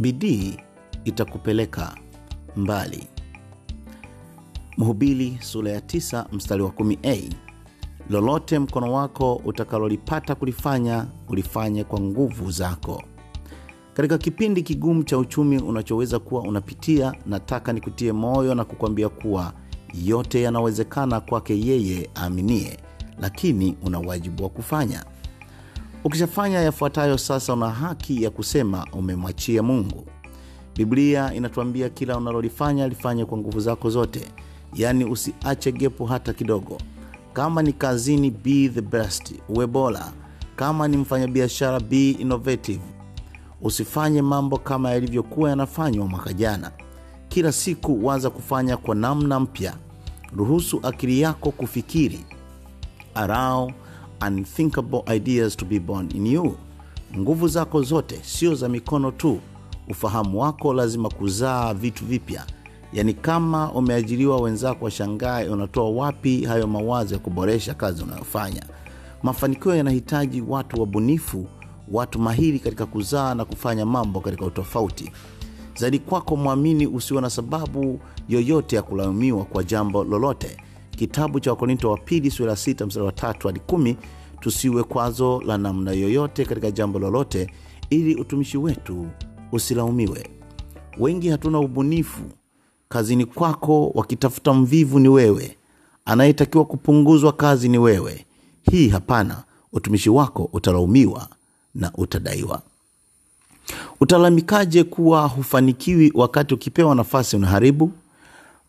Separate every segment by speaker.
Speaker 1: bidii itakupeleka mbali. Mhubili sura ya 9 mstari wa 10a lolote mkono wako utakalolipata kulifanya ulifanye kwa nguvu zako. Katika kipindi kigumu cha uchumi unachoweza kuwa unapitia nataka nikutie moyo na kukwambia kuwa yote yanawezekana kwake yeye aaminie lakini una wajibu wa kufanya ukishafanya yafuatayo sasa una haki ya kusema umemwachia mungu. Biblia inatuambia kila unalolifanya lifanye kwa nguvu zako zote. Yaani usiache gepo hata kidogo. Kama ni kazini be the best. Uwe bora. Kama ni mfanyabiashara be innovative. Usifanye mambo kama yalivyokuwa yanafanywa mwaka jana. Kila siku waza kufanya kwa namna mpya. Ruhusu akili yako kufikiri. Allow unthinkable ideas to be born in you. Nguvu zako zote sio za mikono tu. Ufahamu wako lazima kuzaa vitu vipya. Yaani kama umeajiriwa wenzako washangae unatoa wapi hayo mawazo ya kuboresha kazi unayofanya? Mafanikio yanahitaji watu wabunifu watu mahiri katika kuzaa na kufanya mambo katika utofauti. Zaidi kwako mwamini usiwe na sababu yoyote ya kulaumiwa kwa jambo lolote kitabu cha wakorinto wa pili sura 6 mstari wa tatu hadi kumi tusiwe kwazo la namna yoyote katika jambo lolote ili utumishi wetu usilaumiwe. Wengi hatuna ubunifu. Kazini kwako wakitafuta mvivu ni wewe. Anayetakiwa kupunguzwa kazi ni wewe. Hii hapana. Utumishi wako utalaumiwa na utadaiwa. Utalamikaje kuwa hufanikiwi wakati ukipewa nafasi unaharibu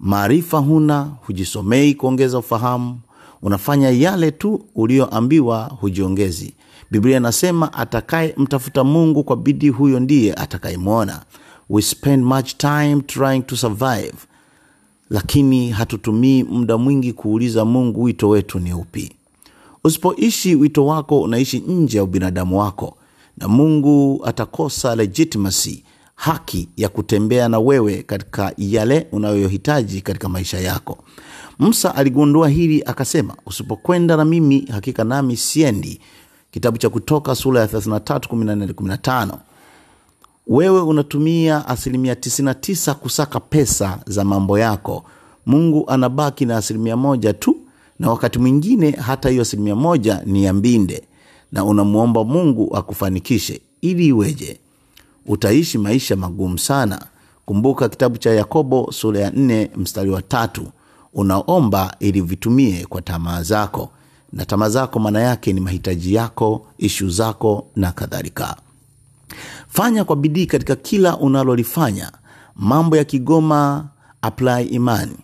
Speaker 1: maarifa huna hujisomei kuongeza ufahamu unafanya yale tu ulioambiwa hujiongezi. Biblia inasema atakaye mtafuta mungu kwa bidii huyo ndiye atakayemwona. We spend much time trying to survive lakini hatutumii muda mwingi kuuliza mungu wito wetu ni upi. Usipoishi wito wako unaishi nje ya ubinadamu wako na mungu atakosa legitimacy haki ya kutembea na wewe katika yale unayohitaji katika maisha yako. Musa aligundua hili akasema usipokwenda na mimi hakika nami siendi. Kitabu cha kutoka sura ya 33 wewe unatumia asilimia 99 kusaka pesa za mambo yako. Mungu anabaki na asilimia moja tu na wakati mwingine hata hiyo asilimia moja ni ya mbinde. Na unamwomba mungu akufanikishe ili iweje utaishi maisha magumu sana. Kumbuka kitabu cha yakobo sura ya 4 mstari wa tatu. Unaomba ili vitumie kwa tamaa zako. Na tamaa zako maana yake ni mahitaji yako ishu zako na kadhalika. Fanya kwa bidii katika kila unalolifanya. Mambo ya kigoma apply imani.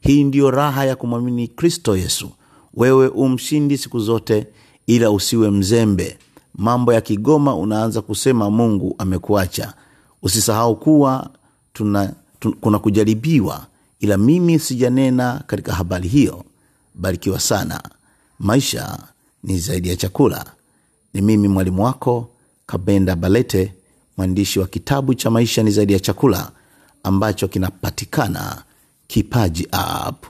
Speaker 1: Hii ndiyo raha ya kumwamini kristo yesu. Wewe umshindi siku zote ila usiwe mzembe mambo ya kigoma unaanza kusema mungu amekuacha. Usisahau kuwa tuna, tun, kuna kujaribiwa ila mimi sijanena katika habari hiyo. Barikiwa sana. Maisha ni zaidi ya chakula. Ni mimi mwalimu wako kabenda balete. Mwandishi wa kitabu cha maisha ni zaidi ya chakula ambacho kinapatikana kipaji app